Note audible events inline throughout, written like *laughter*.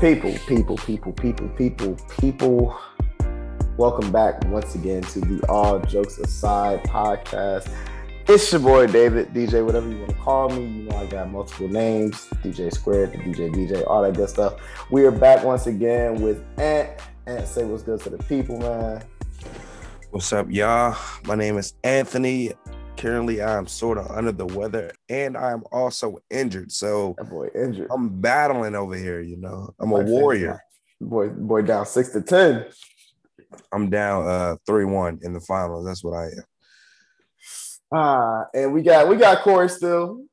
People, people, people, people, people, people. Welcome back once again to the All Jokes Aside podcast. It's your boy David, DJ, whatever you want to call me. You know I got multiple names, DJ Squared, the DJ BJ, all that good stuff. We are back once again with Ant. Ant, say what's good to the people, man. What's up, y'all? My name is Anthony. Currently, I'm sort of under the weather, and I'm also injured. So, that boy injured. I'm battling over here. You know, I'm a warrior. Boy, boy, down six to ten. I'm down uh three one in the finals. That's what I am. Ah, and we got we got Corey still.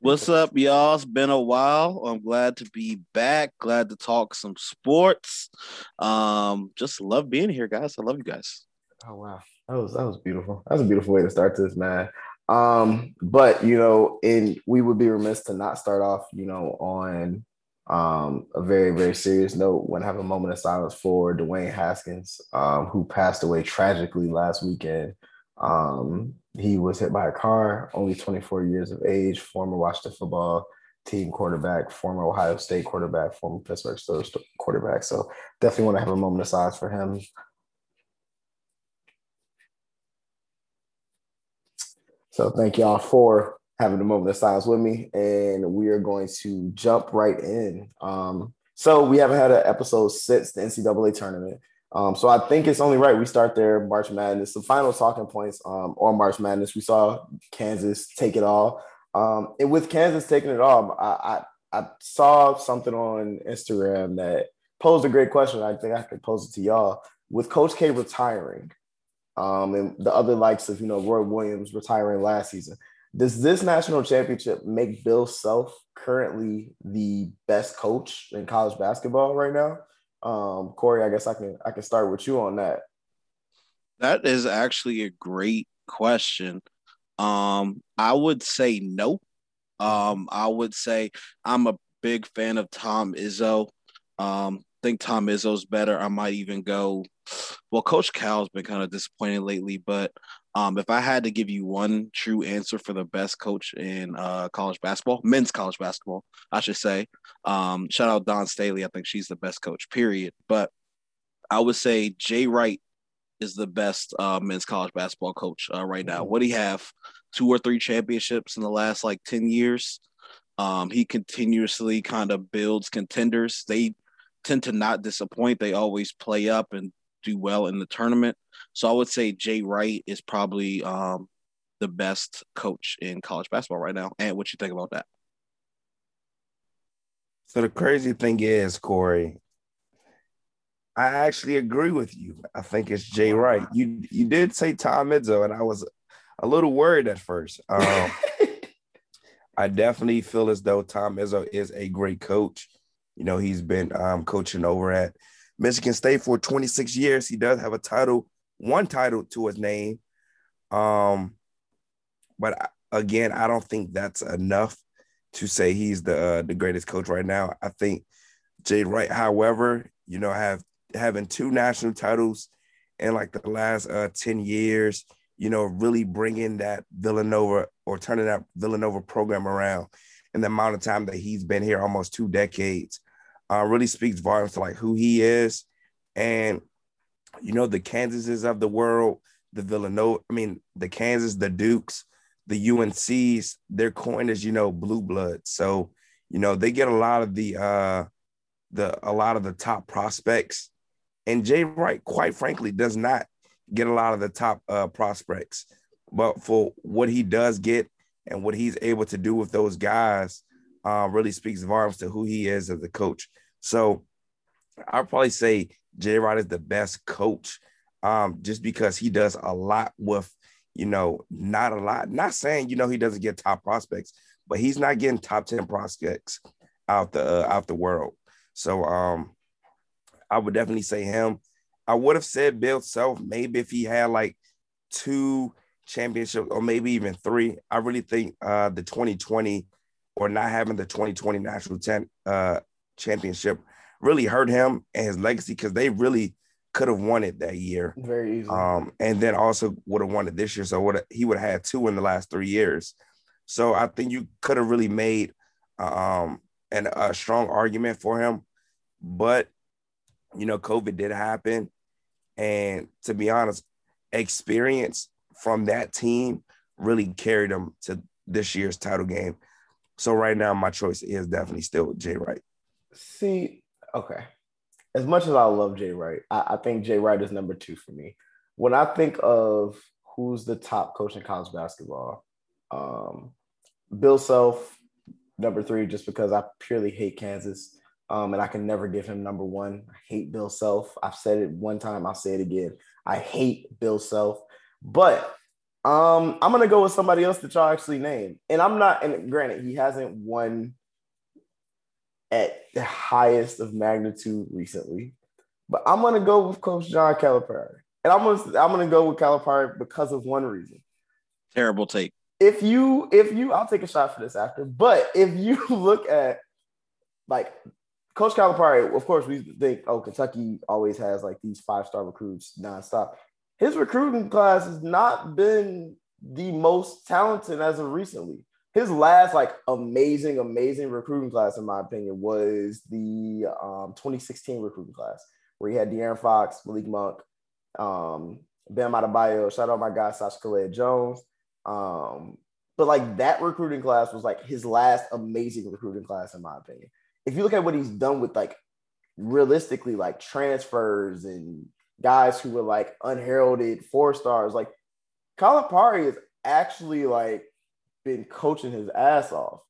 What's up, y'all? It's been a while. I'm glad to be back. Glad to talk some sports. Um, just love being here, guys. I love you guys. Oh wow, that was that was beautiful. That was a beautiful way to start this, man. Um, but you know, and we would be remiss to not start off, you know, on um a very very serious note when I have a moment of silence for Dwayne Haskins, um, who passed away tragically last weekend. Um, he was hit by a car, only 24 years of age, former Washington football team quarterback, former Ohio State quarterback, former Pittsburgh Steelers quarterback. So definitely want to have a moment of silence for him. So thank y'all for having a moment of silence with me, and we are going to jump right in. Um, so we haven't had an episode since the NCAA tournament. Um, so I think it's only right we start there. March Madness, the final talking points um, on March Madness. We saw Kansas take it all, um, and with Kansas taking it all, I, I, I saw something on Instagram that posed a great question. I think I could pose it to y'all. With Coach K retiring, um, and the other likes of you know Roy Williams retiring last season, does this national championship make Bill Self currently the best coach in college basketball right now? Um, Corey, I guess I can I can start with you on that. That is actually a great question. Um, I would say no. Um, I would say I'm a big fan of Tom Izzo. Um, think Tom Izzo's better. I might even go. Well, Coach Cal's been kind of disappointed lately, but um, if I had to give you one true answer for the best coach in uh, college basketball, men's college basketball, I should say, um, shout out Dawn Staley. I think she's the best coach, period. But I would say Jay Wright is the best uh, men's college basketball coach uh, right now. What do he have? Two or three championships in the last like 10 years. Um, he continuously kind of builds contenders. They tend to not disappoint. They always play up and do well in the tournament. So I would say Jay Wright is probably um, the best coach in college basketball right now. And what you think about that? So the crazy thing is, Corey, I actually agree with you. I think it's Jay Wright. You you did say Tom Izzo, and I was a little worried at first. Um, *laughs* I definitely feel as though Tom Izzo is a great coach. You know, he's been um, coaching over at Michigan State for 26 years. He does have a title, one title to his name. Um, but again, I don't think that's enough to say he's the uh, the greatest coach right now. I think Jay Wright, however, you know, have having two national titles in like the last uh, 10 years, you know, really bringing that Villanova or turning that Villanova program around in the amount of time that he's been here, almost two decades uh, really speaks volumes to like who he is. And, you know, the Kansases of the world, the Villanova, I mean, the Kansas, the Dukes, the UNCs, they're coined as, you know, blue blood. So, you know, they get a lot of the, uh, the, a lot of the top prospects. And Jay Wright, quite frankly, does not get a lot of the top uh, prospects. But for what he does get and what he's able to do with those guys, uh, really speaks volumes to who he is as a coach. So I'd probably say Jay Wright is the best coach um, just because he does a lot with, you know, not a lot. Not saying, you know, he doesn't get top prospects, but he's not getting top 10 prospects out the uh, out the world. So um, I would definitely say him. I would have said Bill Self maybe if he had like two championships or maybe even three. I really think uh, the 2020 or not having the 2020 national ten, uh, championship really hurt him and his legacy because they really could have won it that year. Very easy. Um, and then also would have won it this year. So would he would have had two in the last three years. So I think you could have really made um, and a strong argument for him. But you know, COVID did happen. And to be honest, experience from that team really carried them to this year's title game. So right now, my choice is definitely still Jay Wright. See, okay. As much as I love Jay Wright, I, I think Jay Wright is number two for me. When I think of who's the top coach in college basketball, um, Bill Self, number three, just because I purely hate Kansas. Um, and I can never give him number one. I hate Bill Self. I've said it one time, I'll say it again. I hate Bill Self. But um, I'm gonna go with somebody else that y'all actually name. And I'm not, and granted, he hasn't won at the highest of magnitude recently, but I'm gonna go with Coach John Calipari. And I'm gonna I'm gonna go with Calipari because of one reason. Terrible take. If you if you I'll take a shot for this after, but if you *laughs* look at like Coach Calipari, of course, we think, oh, Kentucky always has like these five star recruits nonstop. His recruiting class has not been the most talented as of recently. His last like amazing, amazing recruiting class, in my opinion, was the um, 2016 recruiting class where he had De'Aaron Fox, Malik Monk, um, Bam Adebayo. Shout out my guy Sacha Killeya Jones. Um, but like that recruiting class was like his last amazing recruiting class, in my opinion if you look at what he's done with like realistically like transfers and guys who were like unheralded four stars, like Calipari has actually like been coaching his ass off.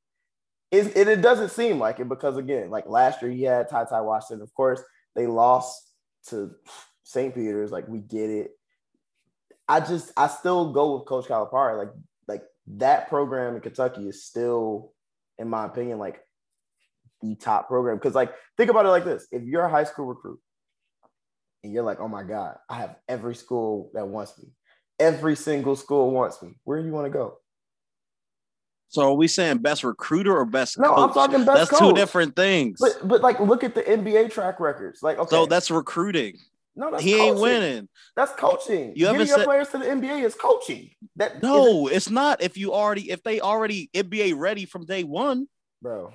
It, it, it doesn't seem like it because again, like last year he had Ty Ty Washington. Of course, they lost to St. Peter's. Like we get it. I just I still go with Coach Calipari. Like like that program in Kentucky is still, in my opinion, like the top program. Because like think about it like this: if you're a high school recruit and you're like, oh my God, I have every school that wants me. Every single school wants me. Where do you want to go? So are we saying best recruiter or best? No, coach? I'm talking best. That's coach. two different things. But but like look at the NBA track records. Like okay, so that's recruiting. No, that's he coaching. ain't winning. That's coaching. You Getting your said- players to the NBA is coaching. That No, it's not. If you already, if they already NBA ready from day one, bro.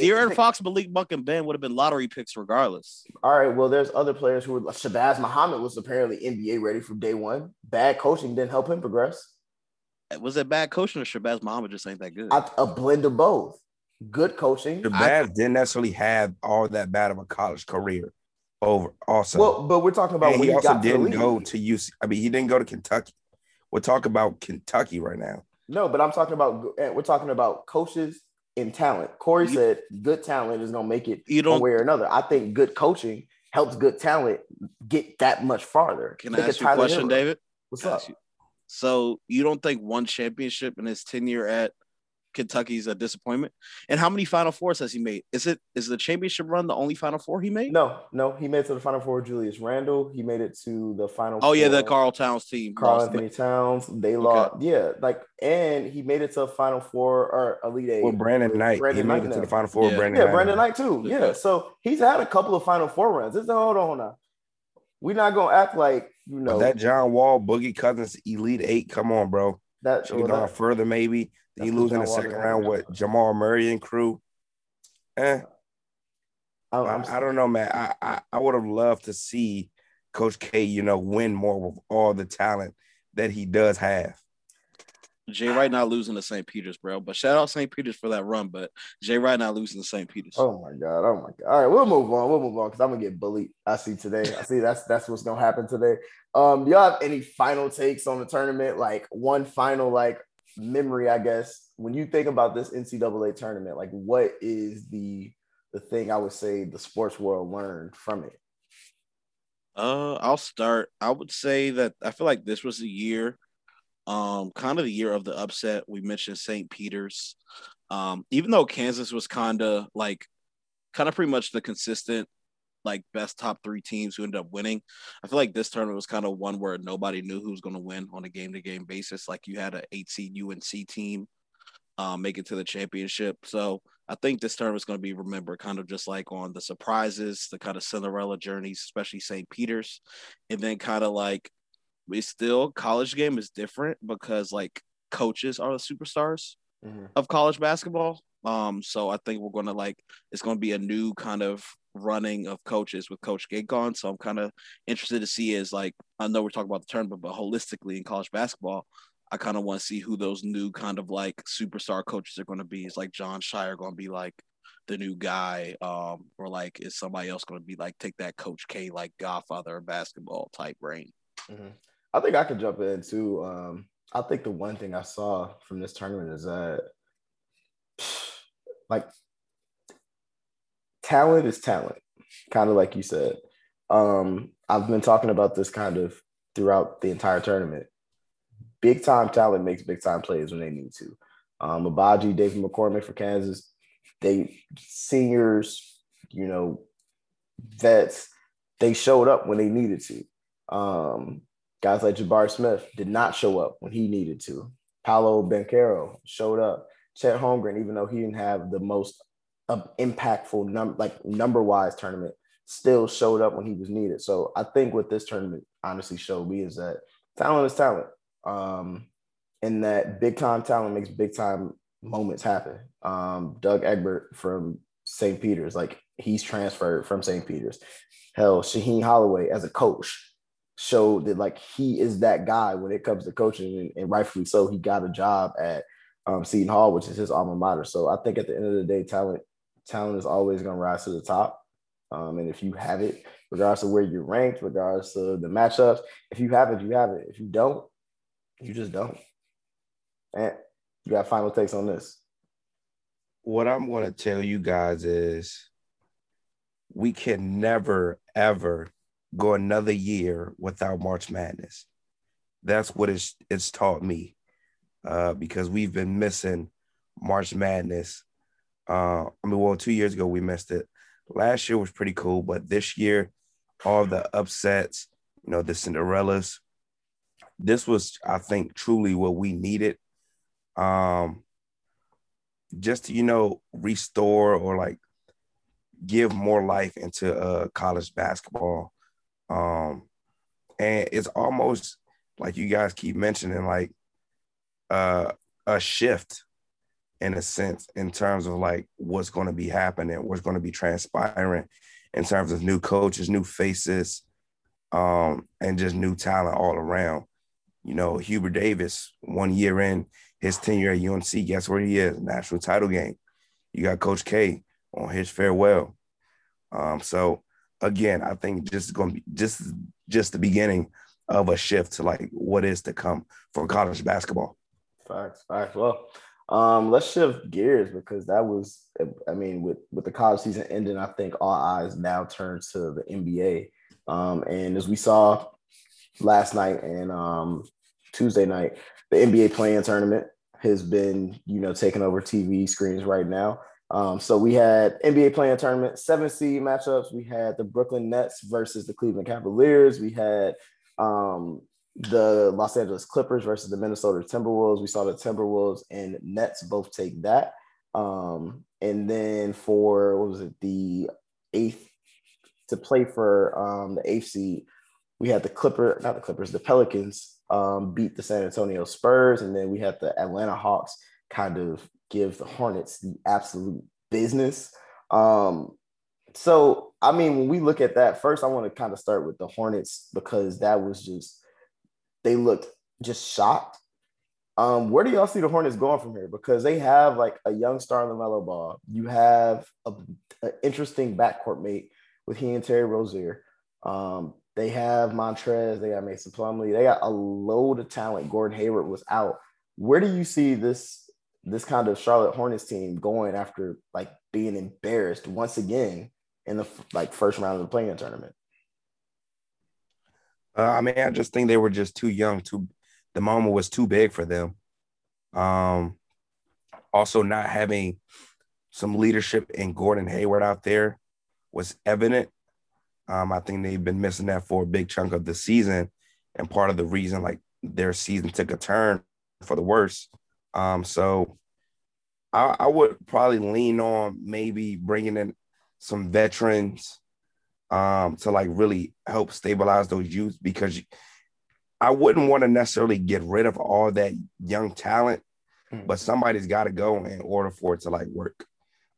De'Aaron Fox, Malik Monk, and Ben would have been lottery picks regardless. All right. Well, there's other players who were. Shabazz Muhammad was apparently NBA ready from day one. Bad coaching didn't help him progress. Was it bad coaching or Shabazz Muhammad just ain't that good? I, a blend of both. Good coaching. Shabazz didn't necessarily have all that bad of a college career over also. Well, but we're talking about and when he he also got didn't league. go to UC. I mean, he didn't go to Kentucky. We're talking about Kentucky right now. No, but I'm talking about eh, we're talking about coaches and talent. Corey You- said good talent is gonna make it You one don't. way or another. I think good coaching helps good talent get that much farther. Can I ask you a question. David? What's up? you- So you don't think one championship in his tenure at Kentucky is a uh, disappointment? And how many Final Fours has he made? Is it is the championship run the only Final Four he made? No, no, he made it to the final four. Julius Randle. He made it to the final. Oh yeah, the four. Carl Towns team. Carl lost. Anthony Towns. They lost. Yeah, like and he made it to final four or elite eight. Well, Brandon Knight, Brandon he made it Knight to now. the Final Four. Yeah. Brandon Yeah, Knight. Brandon Knight too. Yeah. Yeah, so he's had a couple of final four runs. It's hold on now. We're not gonna act like you But know that John Wall, Boogie Cousins, Elite Eight. Come on, bro. that. Should have well, gone that- further, maybe. Then you That's lose in the second round with Jamal Murray and crew. Eh, I'm- I, I'm- don't know, man. I I, I would have loved to see Coach K, you know, win more with all the talent that he does have. Jay Wright not losing to St. Peter's, bro. But shout out St. Peter's for that run. But Jay Wright not losing to St. Peter's. Oh my god! Oh my god! All right, we'll move on. We'll move on because I'm gonna get bullied. I see today. I see that's that's what's gonna happen today. Um, do y'all have any final takes on the tournament? Like one final like memory, I guess. When you think about this NCAA tournament, like what is the the thing I would say the sports world learned from it? Uh, I'll start. I would say that I feel like this was the year, um, kind of the year of the upset. We mentioned St. Peter's. Um, even though Kansas was kind of like, kind of pretty much the consistent, like best top three teams who ended up winning. I feel like this tournament was kind of one where nobody knew who was going to win on a game to game basis. Like you had an eight seed UNC team, um, make it to the championship. So I think this tournament is going to be remembered kind of just like on the surprises, the kind of Cinderella journeys, especially St. Peter's, and then kind of like we still college game is different because like coaches are the superstars of college basketball. Um, so I think we're gonna like it's gonna be a new kind of running of coaches with Coach Gate gone. So I'm kind of interested to see is like I know we're talking about the tournament, but holistically in college basketball, I kind of want to see who those new kind of like superstar coaches are going to be. Is like Jon Scheyer going to be like the new guy, um, or like is somebody else going to be like take that Coach K like Godfather of basketball type reign? Mm-hmm. I think I could jump in too. Um, I think the one thing I saw from this tournament is that *sighs* like talent is talent, kind of like you said. Um, I've been talking about this kind of throughout the entire tournament big time talent makes big time plays when they need to. Um, Agbaji, David McCormack for Kansas, they seniors, you know, vets, they showed up when they needed to. Um, guys like Jabari Smith did not show up when he needed to. Paolo Banchero showed up. Chet Holmgren, even though he didn't have the most uh, impactful number, like number wise tournament, still showed up when he was needed. So I think what this tournament honestly showed me is that talent is talent um, in that big time talent makes big time moments happen. Um, Doug Edert from St. Peter's, like he's transferred from St. Peter's. Hell, Shaheen Holloway as a coach showed that like he is that guy when it comes to coaching, and, and rightfully so. He got a job at um, Seton Hall, which is his alma mater. So I think at the end of the day, talent talent is always going to rise to the top. Um, and if you have it, regardless of where you're ranked, regardless of the matchups, if you have it, you have it. If you don't, you just don't. And you got final takes on this. What I'm going to tell you guys is we can never, ever go another year without March Madness. That's what it's, it's taught me uh, because we've been missing March Madness. Uh, I mean, well, two years ago we missed it. Last year was pretty cool, but this year, all the upsets, you know, the Cinderellas, this was, I think, truly what we needed. Um, just to, you know, restore or like give more life into uh college basketball. Um, and it's almost like you guys keep mentioning, like uh a shift in a sense in terms of like what's going to be happening, what's going to be transpiring in terms of new coaches, new faces, um, and just new talent all around. You know, Hubert Davis, one year in his tenure at UNC, guess where he is? National title game. You got Coach K on his farewell. Um, so again, I think just going to be just just the beginning of a shift to like what is to come for college basketball. Facts, facts. Well, um, let's shift gears because that was, I mean, with with the college season ending, I think all eyes now turn to the NBA. Um, and as we saw last night and um, Tuesday night, the NBA play-in tournament has been, you know, taking over TV screens right now. Um, so we had NBA play-in tournament, seven seed matchups. We had the Brooklyn Nets versus the Cleveland Cavaliers. We had um, the Los Angeles Clippers versus the Minnesota Timberwolves. We saw the Timberwolves and Nets both take that. Um, and then for what was it, the eighth to play for um, the eighth seed, we had the Clipper, not the Clippers, the Pelicans um, beat the San Antonio Spurs, and then we had the Atlanta Hawks kind of give the Hornets the absolute business. Um, so, I mean, when we look at that, first, I want to kind of start with the Hornets because that was just they looked just shocked. Um, where do y'all see the Hornets going from here? Because they have like a young star in LaMelo Ball. You have an interesting backcourt mate with he and Terry Rozier. Um, they have Montrez, they got Mason Plumlee, they got a load of talent. Gordon Hayward was out. Where do you see this this kind of Charlotte Hornets team going after like being embarrassed once again in the like first round of the play-in tournament? Uh, I mean, I just think they were just too young. Too, the moment was too big for them. Um, also, not having some leadership in Gordon Hayward out there was evident. Um, I think they've been missing that for a big chunk of the season, and part of the reason like their season took a turn for the worse. Um, so I, I would probably lean on maybe bringing in some veterans um, to like really help stabilize those youth because I wouldn't want to necessarily get rid of all that young talent, mm-hmm. but somebody's got to go in order for it to like work.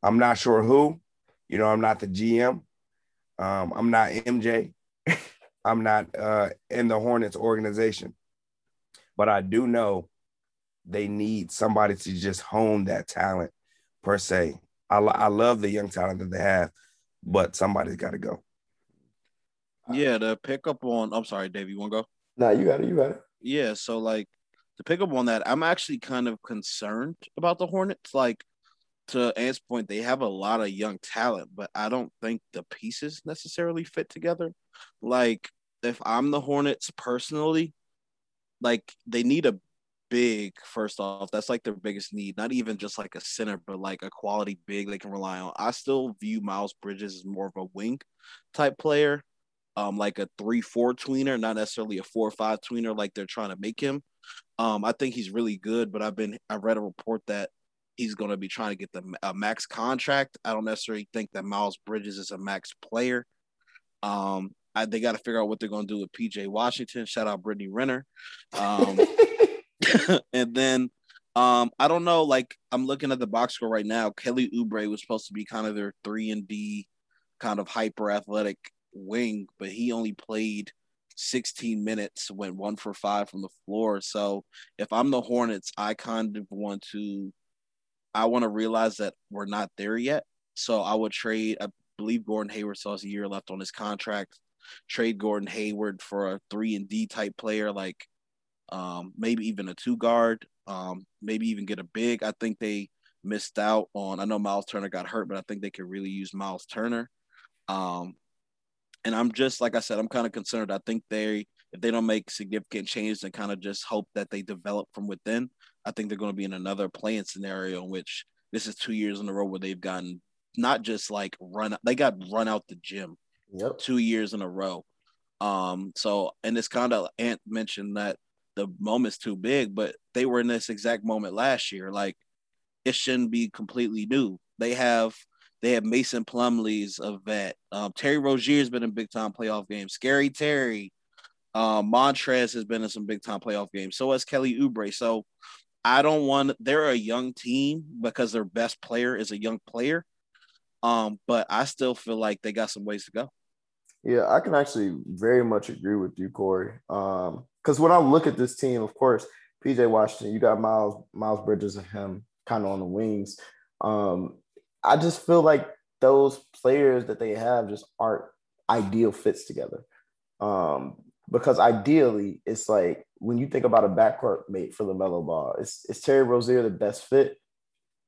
I'm not sure who. You know, I'm not the GM. Um, I'm not MJ. *laughs* I'm not uh, in the Hornets organization, but I do know they need somebody to just hone that talent per se. I, I love the young talent that they have, but somebody's got to go. Yeah, to pick up on, I'm sorry, Dave, you want to go? No, nah, you got it. You got it. Yeah, so like to pick up on that, I'm actually kind of concerned about the Hornets. Like to Ant's point, they have a lot of young talent, but I don't think the pieces necessarily fit together. Like if I'm the Hornets personally, like they need a big first off. That's like their biggest need. Not even just like a center, but like a quality big they can rely on. I still view Miles Bridges as more of a wing type player um, like a three four tweener, not necessarily a four five tweener like they're trying to make him. Um, I think he's really good, but I've been I read a report that he's going to be trying to get the max contract. I don't necessarily think that Miles Bridges is a max player. Um, I, they got to figure out what they're going to do with PJ Washington. Shout out Brittany Renner. Um, *laughs* *laughs* and then um, I don't know. Like I'm looking at the box score right now. Kelly Oubre was supposed to be kind of their three and D, kind of hyper athletic wing, but he only played 16 minutes, went one for five from the floor. So if I'm the Hornets, I kind of want to, I want to realize that we're not there yet. So I would trade, I believe Gordon Hayward still has a year left on his contract. Trade Gordon Hayward for a three and D type player, like um, maybe even a two guard, um, maybe even get a big. I think they missed out on. I know Miles Turner got hurt, but I think they could really use Miles Turner. Um, and I'm just like I said, I'm kind of concerned. I think they if they don't make significant changes and kind of just hope that they develop from within, I think they're going to be in another play-in scenario in which this is two years in a row where they've gotten not just like run they got run out the gym yep. two years in a row. Um, so and it's kind of Ant mentioned that the moment's too big, but they were in this exact moment last year. Like it shouldn't be completely new. They have they have Mason Plumlee's a vet. Um, Terry Rozier's been in big time playoff games. Scary Terry, um, Montrez has been in some big time playoff games. So has Kelly Oubre. So I don't want. They're a young team because their best player is a young player. Um, but I still feel like they got some ways to go. Yeah, I can actually very much agree with you, Corey. Um, because when I look at this team, of course, PJ Washington, you got Miles Miles Bridges and him kind of on the wings. Um, I just feel like those players that they have just aren't ideal fits together. Um, because ideally, it's like when you think about a backcourt mate for the LaMelo Ball, is, is Terry Rozier the best fit?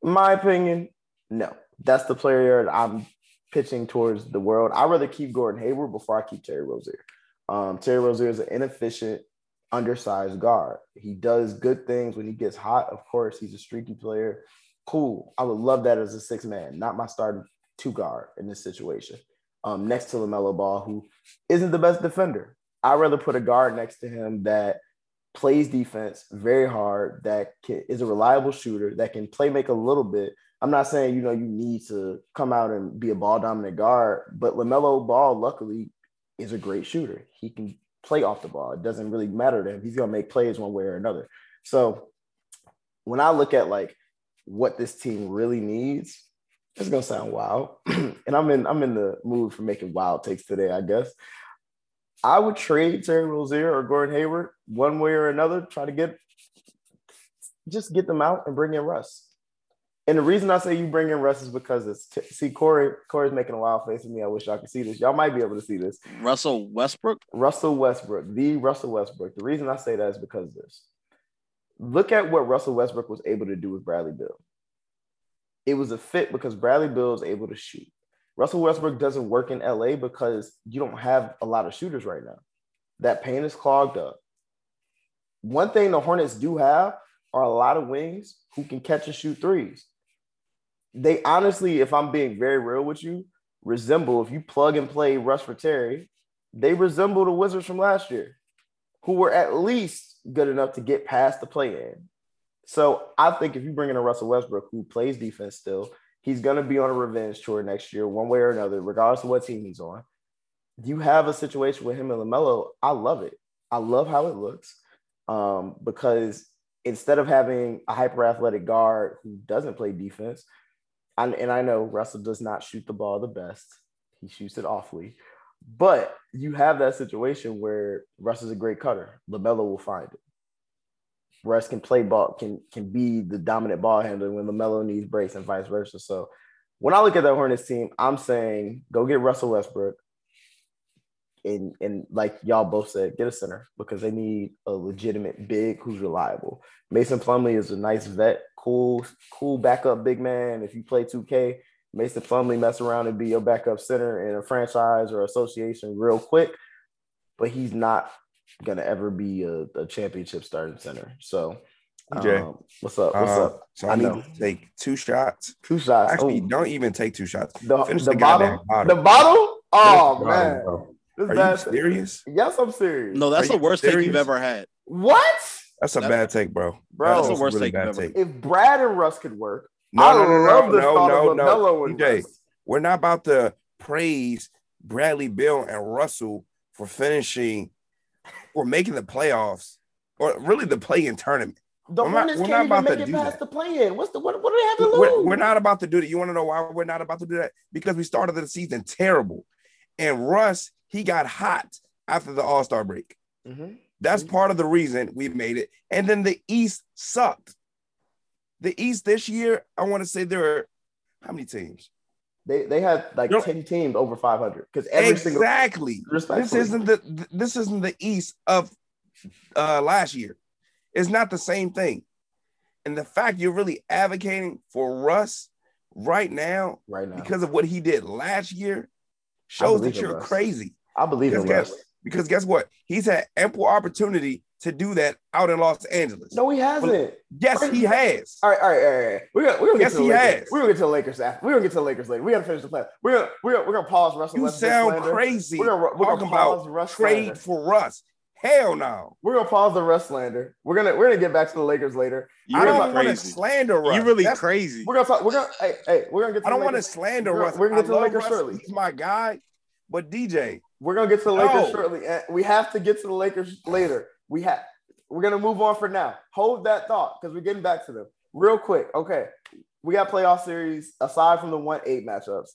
In my opinion, no. That's the player I'm pitching towards the world. I'd rather keep Gordon Hayward before I keep Terry Rozier. Um, Terry Rozier is an inefficient, undersized guard. He does good things when he gets hot. Of course, he's a streaky player. Cool. I would love that as a six man, not my starting two guard in this situation. Um, next to LaMelo Ball, who isn't the best defender. I'd rather put a guard next to him that plays defense very hard, that can, is a reliable shooter, that can play make a little bit. I'm not saying, you know, you need to come out and be a ball dominant guard, but LaMelo Ball, luckily, is a great shooter. He can play off the ball. It doesn't really matter to him. He's going to make plays one way or another. So when I look at like what this team really needs, it's gonna sound wild. *clears throat* and I'm in I'm in the mood for making wild takes today, I guess. I would trade Terry Rozier or Gordon Hayward one way or another, try to get just get them out and bring in Russ. And the reason I say you bring in Russ is because it's t- see Corey. Corey's making a wild face at me. I wish y'all could see this. Y'all might be able to see this. Russell Westbrook. Russell Westbrook, the Russell Westbrook. The reason I say that is because this look at what Russell Westbrook was able to do with Bradley Beal. It was a fit because Bradley Beal is able to shoot. Russell Westbrook doesn't work in LA because you don't have a lot of shooters right now. That paint is clogged up. One thing the Hornets do have are a lot of wings who can catch and shoot threes. They honestly, if I'm being very real with you, resemble if you plug and play Russ for Terry, they resemble the Wizards from last year, who were at least good enough to get past the play in. So I think if you bring in a Russell Westbrook who plays defense still, he's going to be on a revenge tour next year, one way or another, regardless of what team he's on. You have a situation with him and LaMelo. I love it. I love how it looks um, because instead of having a hyper athletic guard who doesn't play defense, and, and I know Russell does not shoot the ball the best. He shoots it awfully. But you have that situation where Russ is a great cutter. LaMelo will find it. Russ can play ball, can can be the dominant ball handler when LaMelo needs breaks and vice versa. So when I look at that Hornets team, I'm saying go get Russell Westbrook. And, and like y'all both said, get a center because they need a legitimate big who's reliable. Mason Plumlee is a nice vet, cool, cool backup big man. If you play 2K, Mason Plumlee mess around and be your backup center in a franchise or association real quick, but he's not gonna ever be a, a championship starting center. So, um, what's up? What's uh, up? So I, I need know. to take two shots. Two shots. Actually, Ooh. don't even take two shots. The, Finish the, the bottle? bottle. The bottle? Oh Finish man. Bottle, Are you serious? Yes, I'm serious. No, that's Are the worst serious? take you've ever had. What? That's a that's, bad take, bro. Bro, that's the worst really take, ever. take. If Brad and Russ could work, no, I no, no, love no, no, no, no. DJ, we're not about to praise Bradley Beal and Russell for finishing or making the playoffs or really the play-in tournament. The we're not, can't even make it past that. the play-in. What's the what? What do they have to lose? We're, we're, not about to do that. You want to know why we're not about to do that? Because we started the season terrible, and Russ he got hot after the All Star break. Mm-hmm. That's mm-hmm. part of the reason we made it. And then the East sucked. The East this year, I want to say there are how many teams? They they had like ten teams over five hundred because every exactly. Single, this isn't the this isn't the East of uh last year. It's not the same thing. And the fact you're really advocating for Russ right now, right now, because of what he did last year, shows that you're Russ. crazy. I believe because in Russ. Guess, because guess what? He's had ample opportunity to do that out in Los Angeles. No, he hasn't. yes, he has. All right, all right, all right. We're gonna, we're gonna yes, get to the he Lakers. has. We're gonna get to the Lakers after. We're gonna get to the Lakers later. We gotta finish the plan. We're gonna we're gonna, we're gonna pause Russell. You sound crazy. We're gonna, we're gonna pause Russ trade slander. for Russ. Hell no. We're gonna pause the Russ slander. We're gonna we're gonna get back to the Lakers later. You I don't want to slander Russ. You really That's, crazy. We're gonna talk. We're gonna hey hey. We're gonna get. To I don't want to slander we're, Russ. We're gonna get to the Lakers Russ. shortly. He's my guy, but DJ. We're gonna get to the Lakers no. shortly. We have to get to the Lakers later. We have we're gonna move on for now. Hold that thought because we're getting back to them real quick. Okay, we got playoff series aside from the one eight matchups.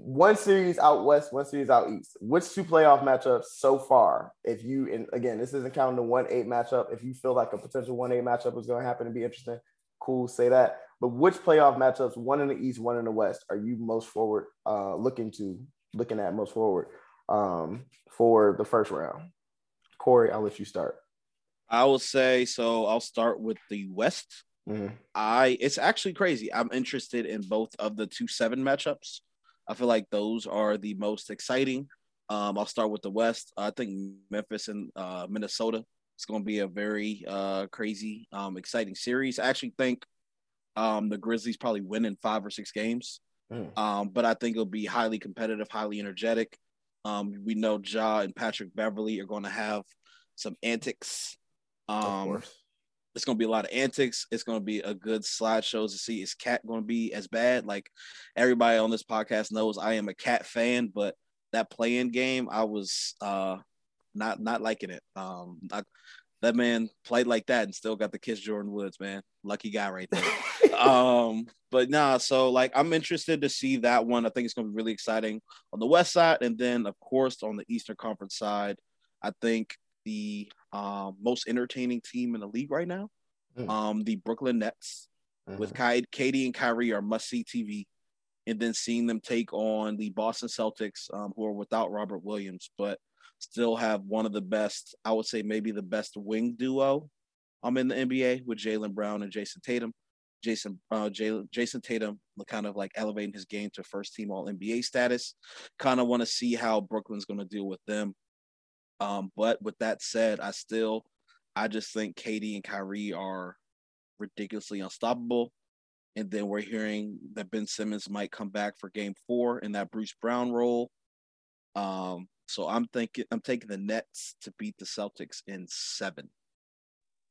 One series out west, one series out east. Which two playoff matchups so far? If you and again, this isn't counting the one eight matchup. If you feel like a potential one eight matchup is going to happen and be interesting, cool, say that. But which playoff matchups, one in the east, one in the west, are you most forward uh, looking to looking at most forward um, for the first round? Corey, I'll let you start. I will say so. I'll start with the West. Mm-hmm. I it's actually crazy. I'm interested in both of the two seven matchups. I feel like those are the most exciting. Um, I'll start with the West. I think Memphis and uh, Minnesota. It's going to be a very uh, crazy, um, exciting series. I actually think um, the Grizzlies probably win in five or six games, mm. um, but I think it'll be highly competitive, highly energetic. Um, we know Ja and Patrick Beverley are going to have some antics um, it's gonna be a lot of antics. It's gonna be a good slideshow to see is Cat gonna be as bad? Like everybody on this podcast knows, I am a Cat fan, but that play-in game, I was uh not not liking it. Um, I, that man played like that and still got the kiss Jordyn Woods, man. Lucky guy right there. *laughs* um, but nah, so like I'm interested to see that one. I think it's gonna be really exciting on the west side, and then of course on the Eastern Conference side, I think the um, most entertaining team in the league right now. Mm. Um, the Brooklyn Nets mm-hmm. with Ky- KD and Kyrie are must see TV. And then seeing them take on the Boston Celtics, um, who are without Robert Williams, but still have one of the best, I would say maybe the best wing duo um, in the NBA with Jaylen Brown and Jayson Tatum. Jayson uh, Jayson Tatum kind of like elevating his game to first team All NBA status. Kind of want to see how Brooklyn's going to deal with them. Um, but with that said, I still, I just think KD and Kyrie are ridiculously unstoppable. And then we're hearing that Ben Simmons might come back for Game Four in that Bruce Brown role. Um, so I'm thinking I'm taking the Nets to beat the Celtics in seven.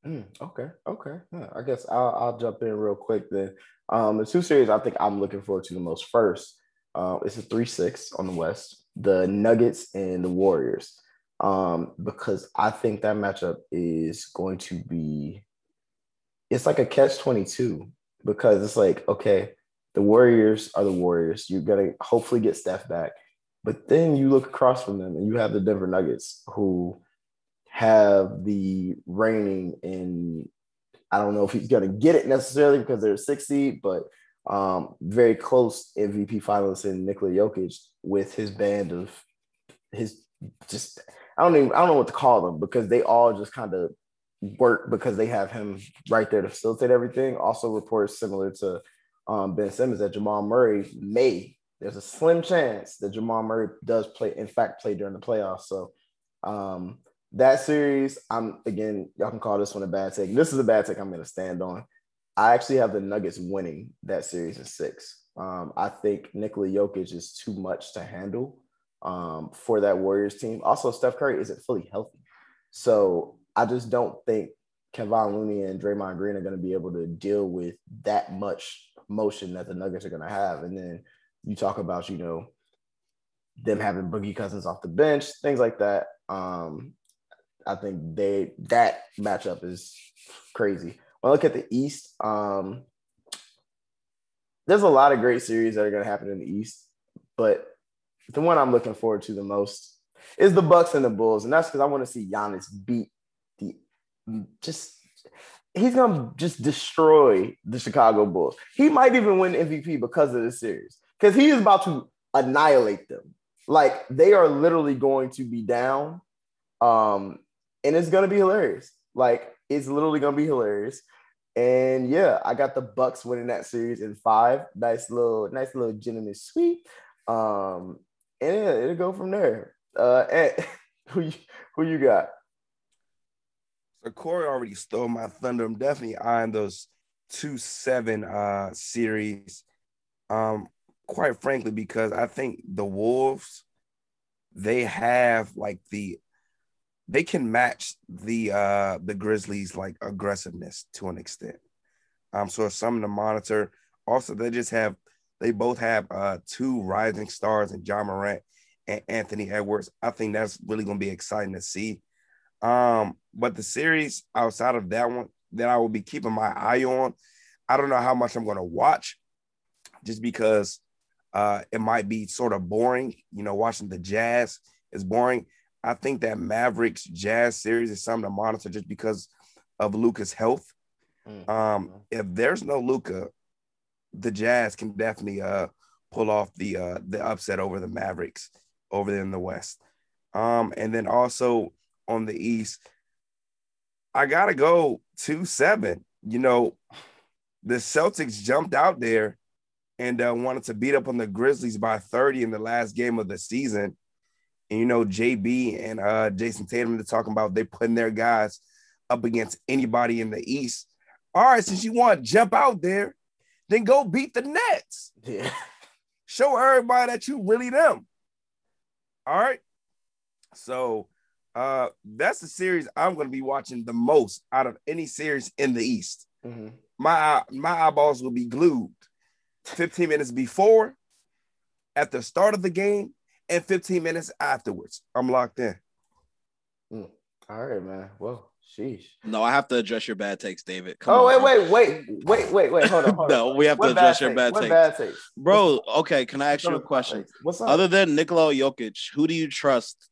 Mm, okay, okay. Yeah, I guess I'll, I'll jump in real quick then. Um, the two series I think I'm looking forward to the most first. Uh, it's a three six on the West. The Nuggets and the Warriors um, because I think that matchup is going to be it's like a catch 22 because it's like, okay, the Warriors are the Warriors. You're to hopefully get Steph back. But then you look across from them and you have the Denver Nuggets who have the reigning in, I don't know if he's going to get it necessarily because they're six seed, but um, very close MVP finalist in Nikola Jokic with his band of his just I don't even I don't know what to call them because they all just kind of work because they have him right there to facilitate everything. Also reports similar to um, Ben Simmons that Jamal Murray may there's a slim chance that Jamal Murray does play in fact play during the playoffs. So um, that series, I'm again, y'all can call this one a bad take. This is a bad take I'm gonna stand on. I actually have the Nuggets winning that series in six. Um, I think Nikola Jokic is too much to handle um, for that Warriors team. Also, Steph Curry isn't fully healthy. So I just don't think Kevon Looney and Draymond Green are going to be able to deal with that much motion that the Nuggets are going to have. And then you talk about, you know, them having Boogie Cousins off the bench, things like that. Um, I think they that matchup is crazy. When I look at the East, um, there's a lot of great series that are going to happen in the East, but the one I'm looking forward to the most is the Bucks and the Bulls, and that's because I want to see Giannis beat the just. He's gonna just destroy the Chicago Bulls. He might even win MVP because of this series, because he is about to annihilate them. Like they are literally going to be down, um, and it's gonna be hilarious. Like it's literally gonna be hilarious. And yeah, I got the Bucks winning that series in five. Nice little, nice little gentleman sweep. Um, and yeah, it'll go from there. Uh, *laughs* and who you, who you got? So Corey already stole my thunder. I'm definitely eyeing those two seven uh series. Um, quite frankly, because I think the Wolves they have like the they can match the uh the Grizzlies like aggressiveness to an extent. Um, so it's something to monitor. Also, they just have they both have uh two rising stars in Ja Morant and Anthony Edwards. I think that's really gonna be exciting to see. Um, but the series outside of that one that I will be keeping my eye on, I don't know how much I'm gonna watch, just because uh it might be sort of boring. You know, watching the Jazz is boring I think that Mavericks Jazz series is something to monitor just because of Luka's health. Mm-hmm. Um, if there's no Luca, the Jazz can definitely uh, pull off the uh, the upset over the Mavericks over there in the West. Um, and then also on the East, I gotta go two seven. You know, the Celtics jumped out there and uh, wanted to beat up on the Grizzlies by 30 in the last game of the season. And you know, JB and uh, Jayson Tatum, they're talking about they putting their guys up against anybody in the East. All right, since you want to jump out there, then go beat the Nets. Yeah. Show everybody that you really them. All right. So uh that's the series I'm going to be watching the most out of any series in the East. Mm-hmm. My my eyeballs will be glued 15 minutes before, at the start of the game, and 15 minutes afterwards. I'm locked in. Mm. All right, man. Well, sheesh. No, I have to address your bad takes, David. Come oh, on, wait, wait, wait, wait, wait, wait. Hold on. Hold *laughs* no, on. we have what to address your takes? bad what takes. bad takes? Bro, okay, can I ask you a question? What's up? Other than Nikola Jokic, who do you trust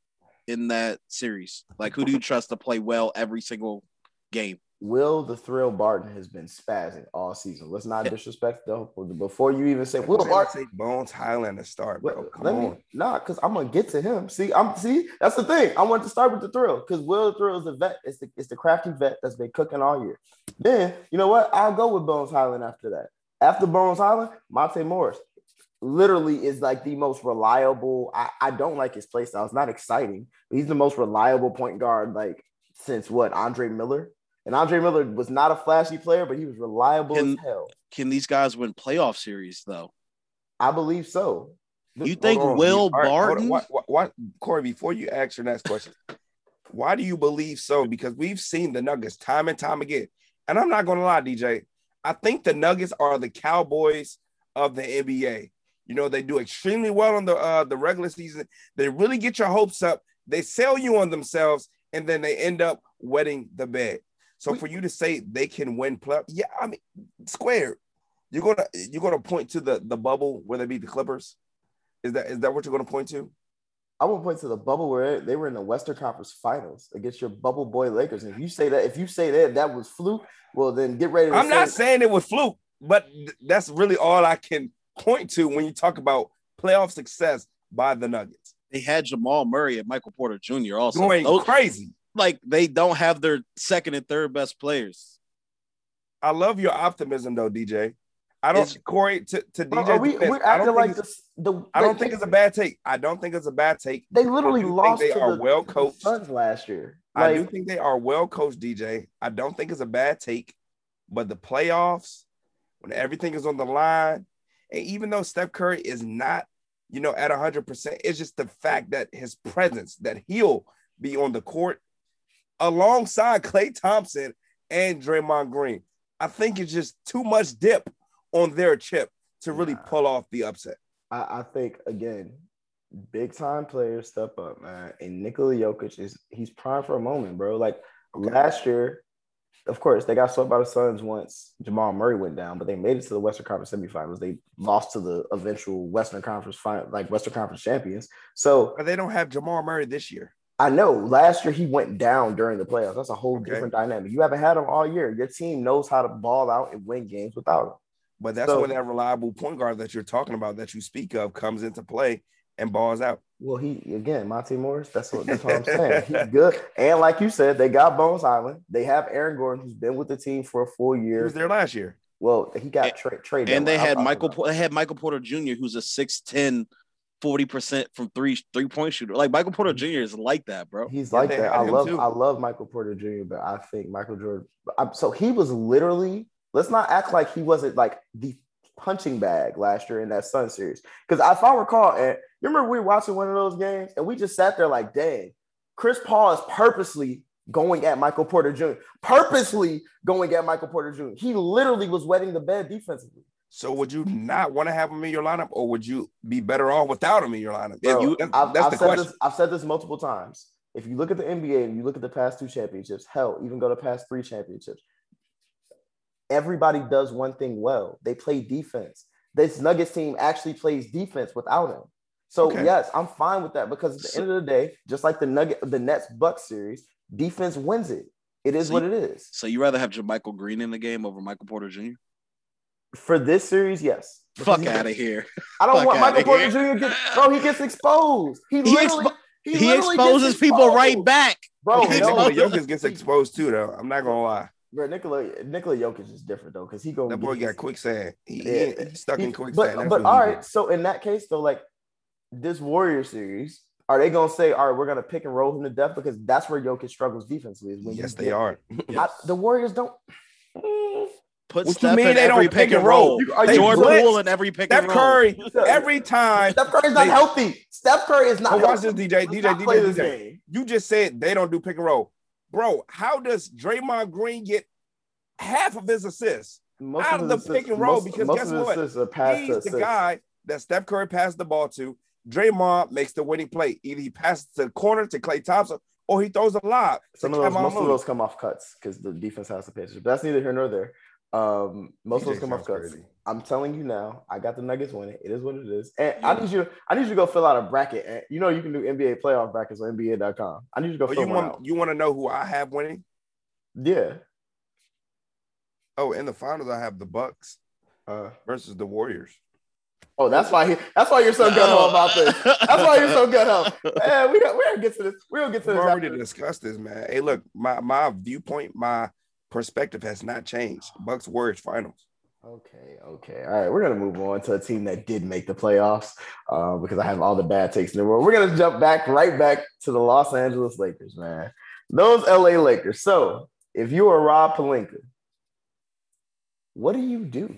in that series? Like, who do you trust to play well every single game? Will the Thrill Barton has been spazzing all season. Let's not disrespect though. Before you even say Will Barton, Bones Hyland to start, bro. Come let on. me nah, because I'm gonna get to him. See, I'm see that's the thing. I want to start with the Thrill because Will the Thrill is the vet. It's the it's the crafty vet that's been cooking all year. Then you know what? I'll go with Bones Hyland after that. After Bones Hyland, Monte Morris literally is like the most reliable. I, I don't like his play style. It's not exciting, but he's the most reliable point guard like since what Andre Miller. And Andre Miller was not a flashy player, but he was reliable Can- as hell. Can these guys win playoff series though? I believe so. You think on. Will All right, hold on. Barton? What, what, what, Corey, before you ask your next question, *laughs* why do you believe so? Because we've seen the Nuggets time and time again. And I'm not going to lie, DJ. I think the Nuggets are the Cowboys of the NBA. You know, they do extremely well on the uh, the regular season. They really get your hopes up. They sell you on themselves, and then they end up wetting the bed. So We- for you to say they can win play, yeah, I mean, square. You're gonna you're gonna point to the the bubble where they beat the Clippers. Is that is that what you're gonna point to? I will point to the bubble where they were in the Western Conference Finals against your bubble boy Lakers. And if you say that, if you say that that was fluke, well then get ready. To I'm not say- saying it was fluke, but th- that's really all I can point to when you talk about playoff success by the Nuggets. They had Jamal Murray and Michael Porter Jr. also. Going Those- crazy. Like they don't have their second and third best players. I love your optimism though, DJ. I don't It's- Corey to, to Bro, DJ. are we, defense, we're I don't like think this. The, I don't they- think it's a bad take. I don't think it's a bad take. they literally I do think lost they to are the, well to the coached. Suns last year. I do think they are well coached, DJ. I don't think it's a bad take, but the playoffs, when everything is on the line, and even though Steph Curry is not, you know, at 100%, it's just the fact that his presence, that he'll be on the court alongside Klay Thompson and Draymond Green. I think it's just too much dip on their chip to really pull off the upset. I, I think again, big time players step up, man. And Nikola Jokic is he's prime for a moment, bro. Like Okay. last year, of course, they got swept by the Suns once Jamal Murray went down, but they made it to the Western Conference semifinals. They lost to the eventual Western Conference final, like Western Conference champions. So But they don't have Jamal Murray this year. I know last year he went down during the playoffs. That's a whole Okay. different dynamic. You haven't had him all year. Your team knows how to ball out and win games without him. But that's So- when that reliable point guard that you're talking about, that you speak of, comes into play and balls out. Well, he again, Monte Morris. That's what that's what I'm *laughs* saying. He's good, and like you said, they got Bones Hyland. They have Aaron Gordon, who's been with the team for a full He year. was there last year. Well, he got tra- traded, And they had Michael Po- they had Michael Porter Jr., who's a 6'10, 40% from three three point shooter. Like Michael Porter mm-hmm. Jr. is like that, bro. He's like they that. I love too. I love Michael Porter Jr., but I think Michael Jordan. I'm, so he was literally. Let's not act like he wasn't like the punching bag last year in that Sun series. Because if I recall, and you remember we were watching one of those games and we just sat there like, dang, Chris Paul is purposely going at Michael Porter Jr. Purposely going at Michael Porter Jr. He literally was wetting the bed defensively. So would you not want to have him in your lineup, or would you be better off without him in your lineup? Bro, you- That's, I've, that's I've the said question. this. I've said this multiple times. If you look at the NBA and you look at the past two championships, hell, even go to past three championships, everybody does one thing well. They play defense. This Nuggets team actually plays defense without him. So Okay. yes, I'm fine with that because at the So- end of the day, just like the Nugget, the Nets Bucks series, defense wins it. It is So what you- it is. So you rather have JaMychal Green in the game over Michael Porter Jr.? For this series, yes. Because Fuck out of here. I don't fuck want Michael outta Porter here. Jr. Get, bro, he gets exposed. He, He literally, expo- he, He exposes gets people right back. Bro, Okay, no, Nikola Jokic gets exposed too, though. I'm not gonna lie. Bro, Nikola Nikola Jokic is different though, because he go That boy got quicksand. He, he- Yeah. he's stuck in quicksand. But That's but what all he right, did. so in that case though, like this Warrior series, are they gonna say, all right, we're gonna pick and roll him to death because that's where Jokic struggles defensively? Is when Yes, they get- are. I- the Warriors don't. Put What you Steph mean in they every don't pick and roll. You- are They Jordan blitz. Poole in every pick Steph and roll. Curry every time. Steph Curry's not They- healthy. Steph Curry is not. But watch this, DJ. Let's DJ, DJ, DJ. game. You just said they don't do pick and roll, bro. How does Draymond Green get half of his assists? Most out of the his pick and roll, because most guess of what? are past He's the assists. guy that Steph Curry passed the ball to. Draymond makes the winning play. Either he passes to the corner to Klay Thompson, or he throws a lob. Some of those, most of those come off cuts because the defense has to pay attention. But that's neither here nor there. Um, most of DJ those come off sounds cuts. crazy. I'm telling you now, I got the Nuggets winning. It is what it is. And I need you. I need you to go fill out a bracket. And you know you can do NBA playoff brackets on NBA.com. I need you to go Oh, fill you one want out. you want to know who I have winning? Yeah. Oh, in the finals, I have the Bucks Uh, versus the Warriors. oh, that's why. He, that's why you're so gun ho about this. That's why you're so gun ho. *laughs* Man, we got. We're gonna get to this. We're gonna get to We've this. already after- discussed this, man. Hey, look, my my viewpoint, my perspective has not changed. Bucks Warriors finals. Okay, okay. All right, we're gonna move on to a team that did make the playoffs uh, because I have all the bad takes in the world. We're gonna jump back right back to the Los Angeles Lakers, man. Those LA Lakers. So, if you are Rob Pelinka, what do you do?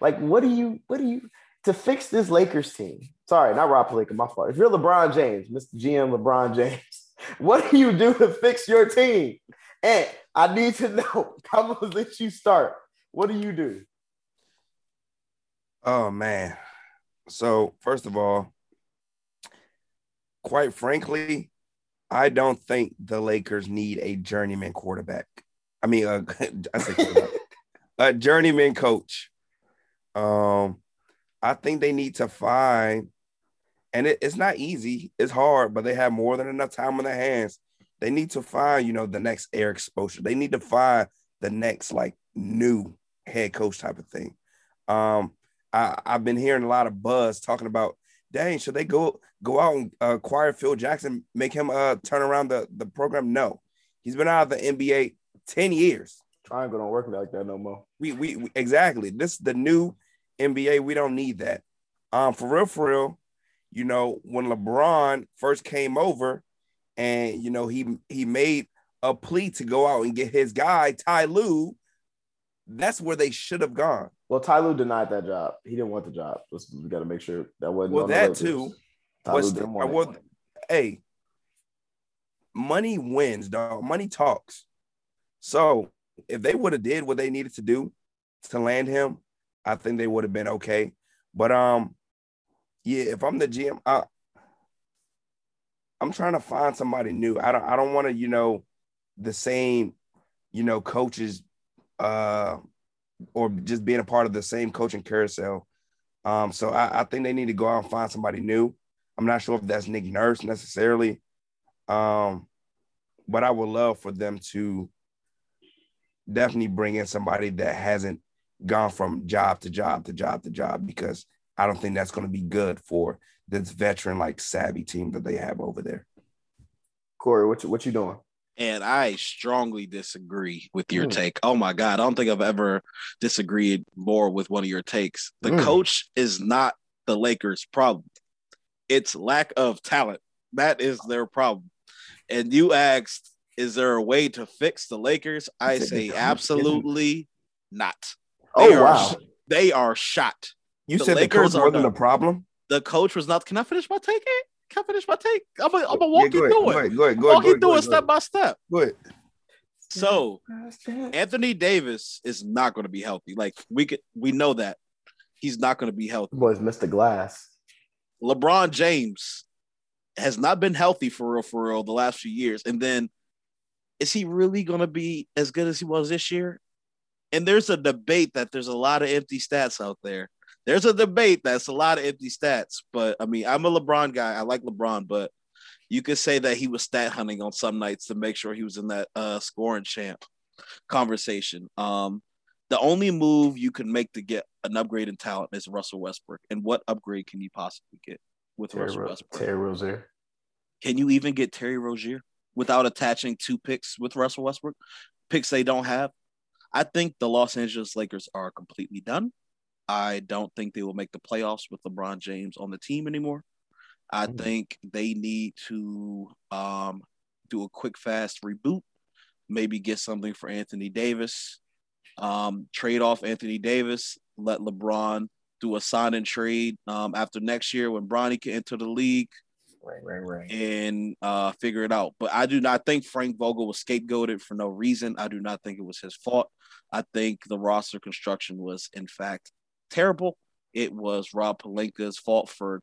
Like, what do you, what do you to fix this Lakers team? Sorry, not Rob Pelinka, my fault. If you're LeBron James, Mr. GM LeBron James, *laughs* what do you do to fix your team? And I need to know. *laughs* I'm gonna let you start. What do you do? Oh man. So first of all, quite frankly, I don't think the Lakers need a journeyman quarterback. I mean, uh, *laughs* I say *laughs* a journeyman coach. Um, I think they need to find, and it, it's not easy. It's hard, but they have more than enough time on their hands. They need to find, you know, the next Erik Spoelstra. They need to find the next like new head coach type of thing. Um, I, I've been hearing a lot of buzz talking about, dang, should they go go out and uh, acquire Phil Jackson, make him uh turn around the the program? No, he's been out of the NBA ten years. Triangle don't work like that no more. We, we, we exactly. This is the new NBA. We don't need that. Um, for real, for real. You know, when LeBron first came over, and you know he he made a plea to go out and get his guy Ty Lue. That's where they should have gone. Well, Ty Lue denied that job. He didn't want the job. we got to make sure that wasn't. Well, that too. Was, didn't want well, hey, money wins, dog. Money talks. So if they would have did what they needed to do to land him, I think they would have been okay. But um, yeah, if I'm the GM, I, I'm trying to find somebody new. I don't I don't want to, you know, the same, you know, coaches uh or just being a part of the same coaching carousel. Um, so I, I think they need to go out and find somebody new. I'm not sure if that's Nick Nurse necessarily. Um, but I would love for them to definitely bring in somebody that hasn't gone from job to job to job to job because I don't think that's going to be good for this veteran like savvy team that they have over there. Corey, what you, what you doing? And I strongly disagree with your mm. take. Oh my God, I don't think I've ever disagreed more with one of your takes. The mm. coach is not the Lakers' problem. It's lack of talent. That is their problem. And you asked is there a way to fix the Lakers? I say absolutely not. They oh wow, are, they are shot. You the said Lakers the coach wasn't the problem. The coach was not. Can I finish my take? Eh? Can I finish my take? I'm gonna, I'm gonna walk yeah, you through it. Go ahead, go ahead, walk you through it step by step. Go ahead. So Anthony Davis is not going to be healthy. Like we could, we know that he's not going to be healthy. Boys, Mr. Glass. LeBron James has not been healthy for real, for real, the last few years, and then is he really going to be as good as he was this year? And there's a debate that there's a lot of empty stats out there. There's a debate that's a lot of empty stats, but I mean, I'm a LeBron guy. I like LeBron, but you could say that he was stat hunting on some nights to make sure he was in that uh, scoring champ conversation. Um, the only move you can make to get an upgrade in talent is Russell Westbrook. And what upgrade can you possibly get with Terry Russell Westbrook? Terry Rozier. Can you even get Terry Rozier? without attaching two picks with Russell Westbrook, picks they don't have. I think the Los Angeles Lakers are completely done. I don't think they will make the playoffs with LeBron James on the team anymore. I mm. think they need to um, do a quick, fast reboot, maybe get something for Anthony Davis, um, trade off Anthony Davis, let LeBron do a sign and trade um, after next year when Bronny can enter the league. Right, right, right. And uh, figure it out. But I do not think Frank Vogel was scapegoated for no reason. I do not think it was his fault. I think the roster construction was, in fact, terrible. It was Rob Pelinka's fault for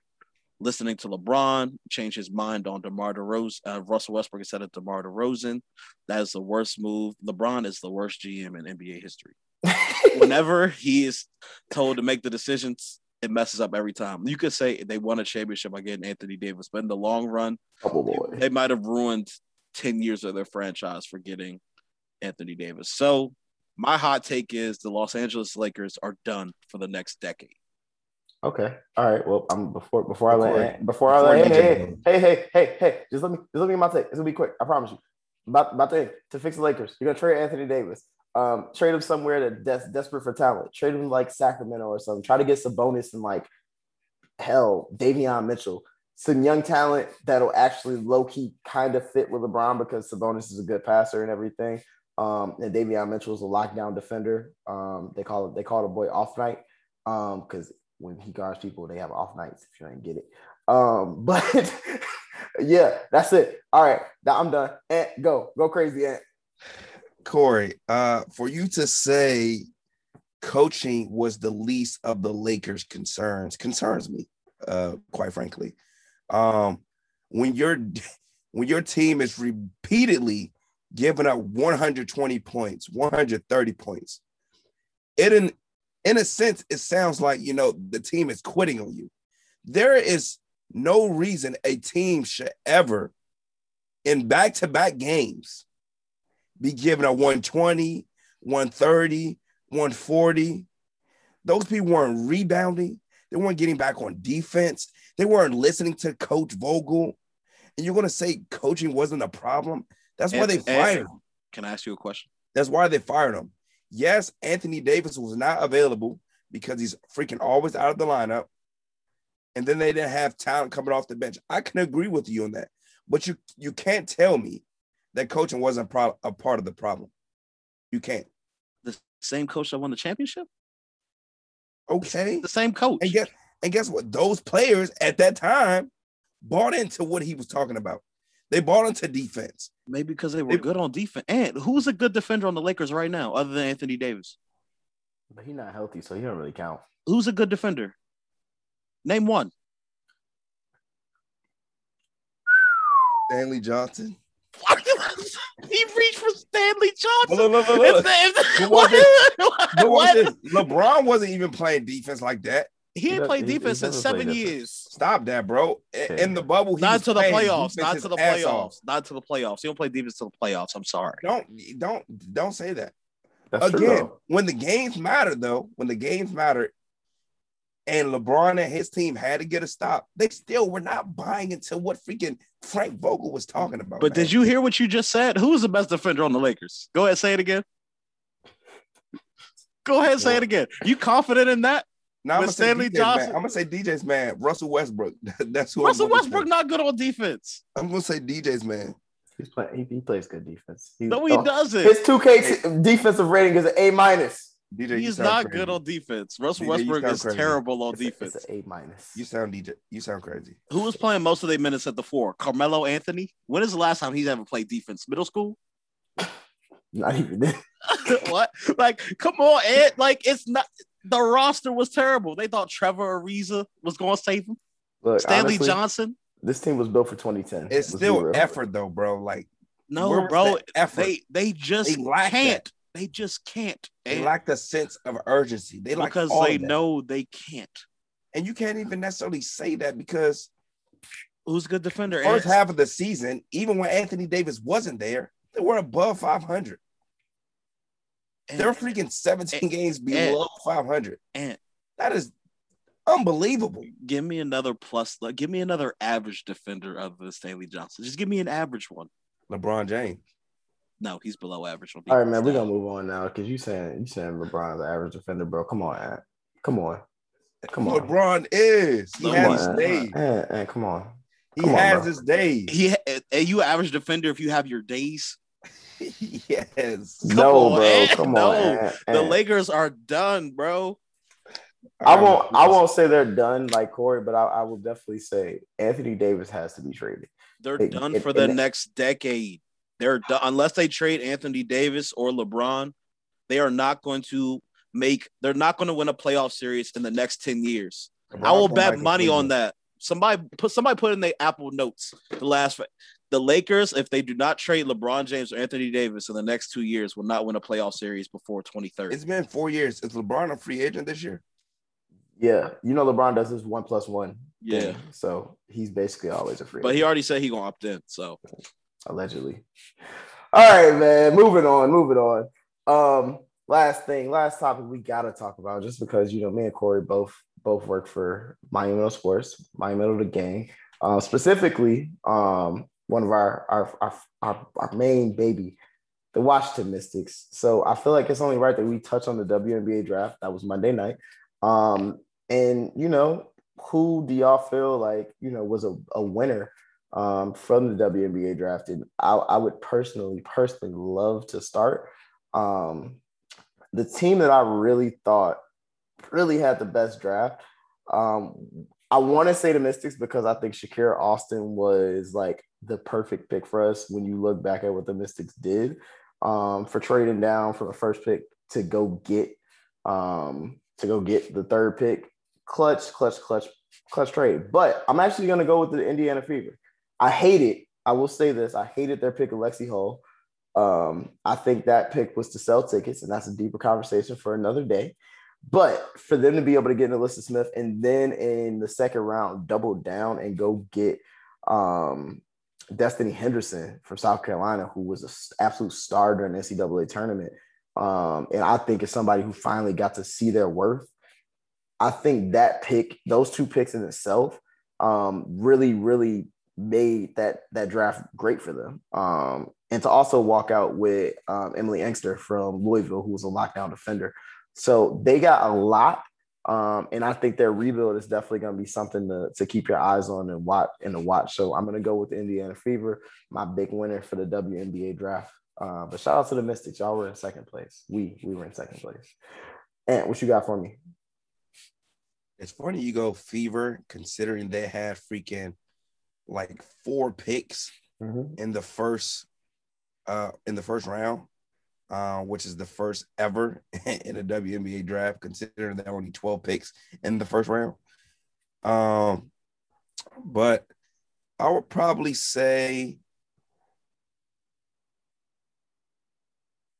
listening to LeBron, change his mind on DeMar DeRozan, uh, Russell Westbrook instead of DeMar DeRozan. That is the worst move. LeBron is the worst GM in NBA history. *laughs* Whenever he is told to make the decisions, it messes up every time. You could say they won a championship by getting Anthony Davis, but in the long run, oh they might have ruined 10 years of their franchise for getting Anthony Davis. So my hot take is the Los Angeles Lakers are done for the next decade. Okay. All right. Well, I'm before before I let before, I let hey, hey, hey hey hey hey just let me just let me get my take. It's gonna be quick. I promise you. About about to to fix the Lakers. You're gonna trade Anthony Davis. Um, trade him somewhere that's desperate for talent. Trade him like Sacramento or something. Try to get Sabonis and like hell, Davion Mitchell. Some young talent that'll actually low key kind of fit with LeBron because Sabonis is a good passer and everything. Um, and Davion Mitchell is a lockdown defender. Um, they call it they call the boy off night because um, when he guards people, they have off nights. If you ain't get it, um, *laughs* but yeah, that's it. All right, I'm done. Ant, go go crazy, Ant. Corey, uh, for you to say coaching was the least of the Lakers' concerns concerns me, uh, quite frankly. Um, when your *laughs* when your team is repeatedly giving up 120 points, 130 points. It in in a sense, it sounds like you know the team is quitting on you. There is no reason a team should ever, in back-to-back games, be given a 120, 130, 140. Those people weren't rebounding. They weren't getting back on defense. They weren't listening to Coach Vogel. And you're going to say coaching wasn't a problem? That's why they fired him. Can I ask you a question? That's why they fired him. Yes, Anthony Davis was not available because he's freaking always out of the lineup. And then they didn't have talent coming off the bench. I can agree with you on that. But you you can't tell me that coaching wasn't pro- a part of the problem. You can't. The same coach that won the championship? Okay. The same coach. And guess and guess what? Those players at that time bought into what he was talking about. They bought into defense. Maybe because they were They- good on defense. And who's a good defender on the Lakers right now, other than Anthony Davis? But he's not healthy, so he don't really count. Who's a good defender? Name one. Stanley Johnson. *laughs* he reached for Stanley Johnson. Look, look, look, look. The- *laughs* what? But What? LeBron wasn't even playing defense like that. He ain't played he- defense he in seven play defense. years. Stop that, bro. I- Okay. In the bubble, he Not to the playoffs. Not to the ass off. playoffs. Not to the playoffs. He don't play defense to the playoffs. I'm sorry. Don't don't don't say that. That's. Again, though. when the games matter, though, when the games matter, and LeBron and his team had to get a stop, they still were not buying into what freaking Frank Vogel was talking about. But man. did you hear what you just said? Who's the best defender on the Lakers? Go ahead, say it again. Go ahead, say it again. You confident in that? Now I'm gonna say Stanley DJ's Johnson? Man. I'm gonna say DJ's man, Russell Westbrook. *laughs* That's who Russell I'm gonna Westbrook say. not good on defense. I'm gonna say DJ's man. He's playing. He, he plays good defense. He, No, he oh, doesn't. His 2K defensive rating is an A minus. DJ, He's not crazy. good on defense. Russell DJ, Westbrook is crazy. terrible on It's a- defense. It's an A minus. You sound DJ. You sound crazy. Who was playing most of their minutes at the four? Carmelo Anthony. When is the last time he's ever played defense? Middle school? *laughs* Not even then. what? Like, come on, Ed. Like, it's not. The roster was terrible. They thought Trevor Ariza was going to save them. Look, Stanley honestly, Johnson. This team was built for 2010. It's Let's still real. effort though, bro. Like No, bro. effort. They they just They can't. that. They just can't. They And lack the sense of urgency. They like because they that. know they can't. and you can't even necessarily say that because Who's a good defender? first Ed? half of the season, even when Anthony Davis wasn't there, they were above 500. And- They're freaking 17 games below 500. and That is unbelievable. give me another plus. Give me another average defender other than Stanley Johnson. Just give me an average one. LeBron James. No, he's below average. All right, man. We're gonna move on now because you saying you saying LeBron's the average defender, bro. Come on, Ant. Come on. Come on. LeBron is. He Come has on, his Ant. days. Ant, Ant, come on. He Come has bro. his days. He are eh, eh, you average defender if you have your days. *laughs* yes. *laughs* Come no, on, bro. Ant. Come No. on. Ant, The Lakers are done, bro. I won't. I won't say they're done like Corey, but I, I will definitely say Anthony Davis has to be traded. They're Hey, done and- for the and- next decade. They're done unless they trade Anthony Davis or LeBron. They are not going to make. They're not going to win a playoff series in the next ten years. I will bet money on that. Somebody put somebody put in the Apple Notes the last. The Lakers, if they do not trade LeBron James or Anthony Davis in the next two years, will not win a playoff series before 2030. It's been four years. Is LeBron a free agent this year? Yeah, you know LeBron does this one plus one. Yeah, thing, so he's basically always a free. but he already said he gonna opt in. So allegedly. All right, man. Moving on. Moving on. Um, last thing, last topic we gotta talk about, just because you know me and Corey both both work for Monumental Sports, Monumental the gang. Uh, specifically, um, one of our our, our our our main baby, the Washington Mystics. So I feel like it's only right that we touch on the WNBA draft. That was Monday night. Um, and you know, who do y'all feel like you know was a, a winner um, from the WNBA draft? And I, I would personally, personally love to start. Um, the team that I really thought really had the best draft. Um, I want to say the Mystics because I think Shakira Austin was like the perfect pick for us when you look back at what the Mystics did um, for trading down from the first pick to go get um, to go get the third pick. Clutch, clutch, clutch, clutch trade. But I'm actually going to go with the Indiana Fever. I hate it. I will say this. I hated their pick of Lexi Hull. Um, I think that pick was to sell tickets, and that's a deeper conversation for another day. But for them to be able to get NaLyssa Smith and then in the second round double down and go get um, Destanni Henderson from South Carolina, who was an absolute star during the NCAA tournament, um, and I think is somebody who finally got to see their worth. I think that pick, those two picks in itself, um, really, really made that that draft great for them. Um, and to also walk out with um, Emily Engstler from Louisville, who was a lockdown defender. So they got a lot. Um, and I think their rebuild is definitely going to be something to, to keep your eyes on and watch and to watch. So I'm going to go with the Indiana Fever, my big winner for the WNBA draft. Uh, but shout out to the Mystics. Y'all were in second place. We we were in second place. And what you got for me? It's funny you go Fever, considering they had freaking like four picks mm-hmm. in the first uh in the first round, uh, which is the first ever *laughs* in a WNBA draft, considering there are only 12 picks in the first round. Um, but I would probably say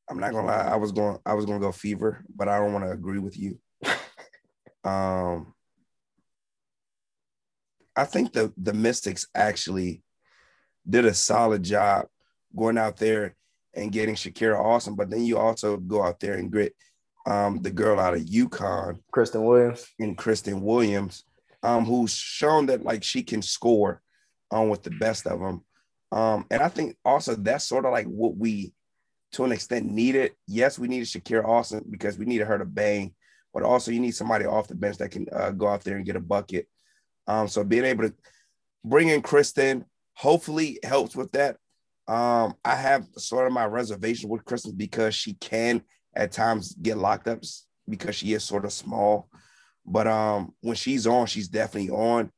I'm not gonna lie, I was going I was gonna go fever, but I don't want to agree with you. *laughs* um I think the the Mystics actually did a solid job going out there and getting Shakira Austin, but then you also go out there and get um, the girl out of UConn, Christyn Williams, and Christyn Williams, um, who's shown that like she can score on um, with the best of them. Um, and I think also that's sort of like what we, to an extent, needed. Yes, we needed Shakira Austin because we needed her to bang, but also you need somebody off the bench that can uh, go out there and get a bucket. Um, so being able to bring in Christyn hopefully helps with that. Um, I have sort of my reservation with Christyn because she can at times get locked up because she is sort of small. But um, when she's on, she's definitely on.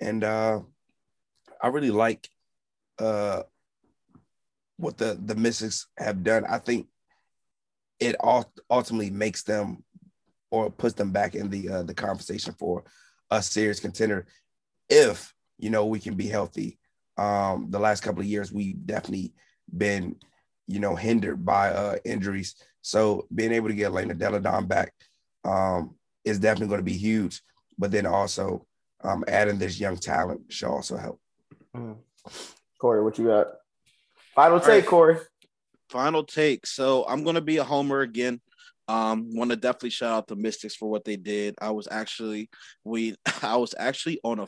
And uh, I really like uh, what the the Mystics have done. I think it ultimately makes them or puts them back in the uh, the conversation for a serious contender if you know we can be healthy um, the last couple of years, we've definitely been, you know, hindered by uh, injuries. So being able to get Elena Delle Donne back um, is definitely going to be huge. But then also um, adding this young talent should also help. Mm. Corey, what you got? Final take, right. Corey. Final take. So I'm going to be a homer again. Um, want to definitely shout out the Mystics for what they did. I was actually we *laughs* I was actually on a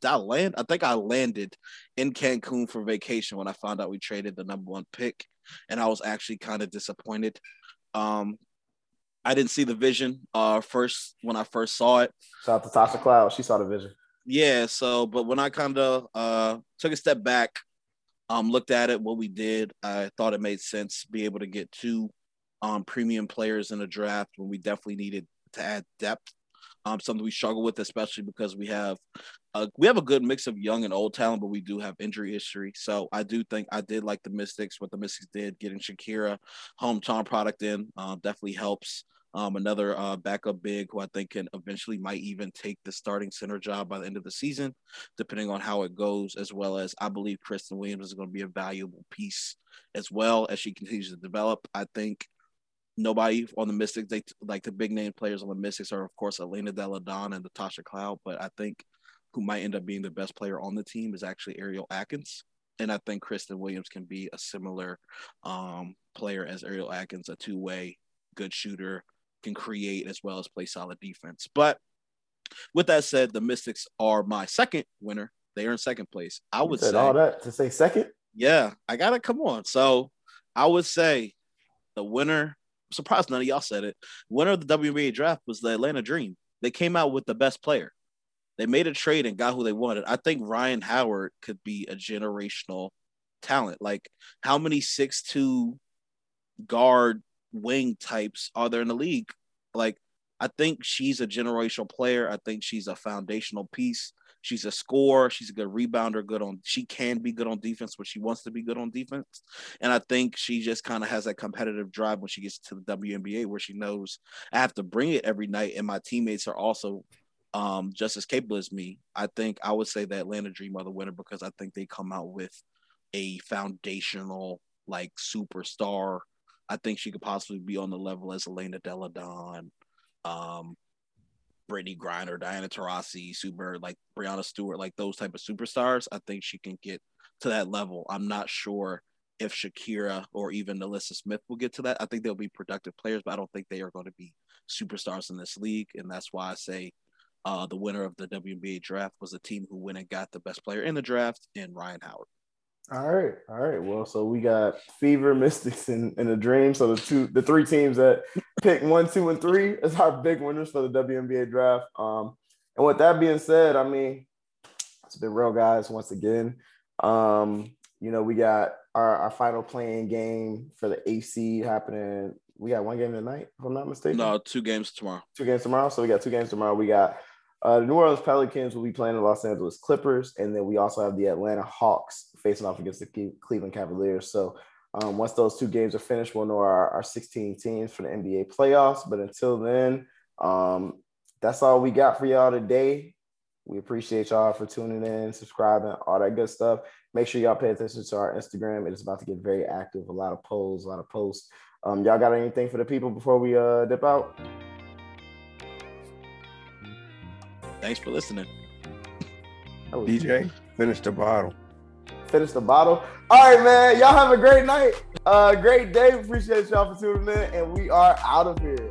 did I land? I think I landed in Cancun for vacation when I found out we traded the number one pick, and I was actually kind of disappointed. Um, I didn't see the vision uh first when I first saw it. Shout out to Tasha Cloud. She saw the vision. Yeah, so but when I kind of uh took a step back, um, looked at it, what we did, I thought it made sense be able to get two um premium players in the draft when we definitely needed to add depth um, something we struggle with, especially because we have a, we have a good mix of young and old talent, but we do have injury history. So I do think I did like the Mystics. What the Mystics did, getting Shakira hometown product in, uh, definitely helps. Um, another uh, backup big who I think can eventually might even take the starting center job by the end of the season, depending on how it goes, as well as I believe Christyn Williams is going to be a valuable piece as well as she continues to develop. I think nobody on the Mystics, they like the big name players on the Mystics are of course Elena Delle Donne and Natasha Cloud, but I think who might end up being the best player on the team is actually Ariel Atkins. And I think Christyn Williams can be a similar um, player as Ariel Atkins, a two way good shooter, can create as well as play solid defense. But with that said, the Mystics are my second winner. They are in second place. I would say all that to say second. Yeah, I gotta come on. So I would say the winner surprised none of y'all said it. Winner of the WNBA draft was the Atlanta Dream. They came out with the best player. They made a trade and got who they wanted. I think Rhyne Howard could be a generational talent. Like, how many six-two guard wing types are there in the league? Like, I think she's a generational player. I think she's a foundational piece. She's a scorer. She's a good rebounder. Good on. She can be good on defense, but she wants to be good on defense. And I think she just kind of has that competitive drive when she gets to the WNBA, where she knows I have to bring it every night, and my teammates are also um, just as capable as me. I think I would say the Atlanta Dream are the winner because I think they come out with a foundational like superstar. I think she could possibly be on the level as Elena Delle Donne, um, Brittney Griner, Diana Taurasi, Super, like Breanna Stewart, like those type of superstars. I think she can get to that level. I'm not sure if Shakira or even NaLyssa Smith will get to that. I think they'll be productive players, but I don't think they are going to be superstars in this league. And that's why I say uh, the winner of the WNBA draft was the team who went and got the best player in the draft in Rhyne Howard. All right, all right. Well, so we got Fever, Mystics, and, and the Dream. So the two, the three teams that pick one, two, and three as our big winners for the WNBA draft. Um, and with that being said, I mean, it's been real, guys. Once again, um, you know, we got our, our final play-in game for the AC happening. We got one game tonight, if I'm not mistaken. No, two games tomorrow. Two games tomorrow. So we got two games tomorrow. We got uh, the New Orleans Pelicans will be playing the Los Angeles Clippers, and then we also have the Atlanta Hawks facing off against the Cleveland Cavaliers. So um, once those two games are finished, we'll know our, our 16 teams for the NBA playoffs. But until then, um, that's all we got for y'all today. We appreciate y'all for tuning in, subscribing, all that good stuff. Make sure y'all pay attention to our Instagram. It is about to get very active. A lot of polls, a lot of posts. Um, y'all got anything for the people before we uh, dip out? Thanks for listening. DJ, finish the bottle. Finish the bottle. All right, man. Y'all have a great night. Uh, great day. Appreciate y'all for tuning in, and we are out of here.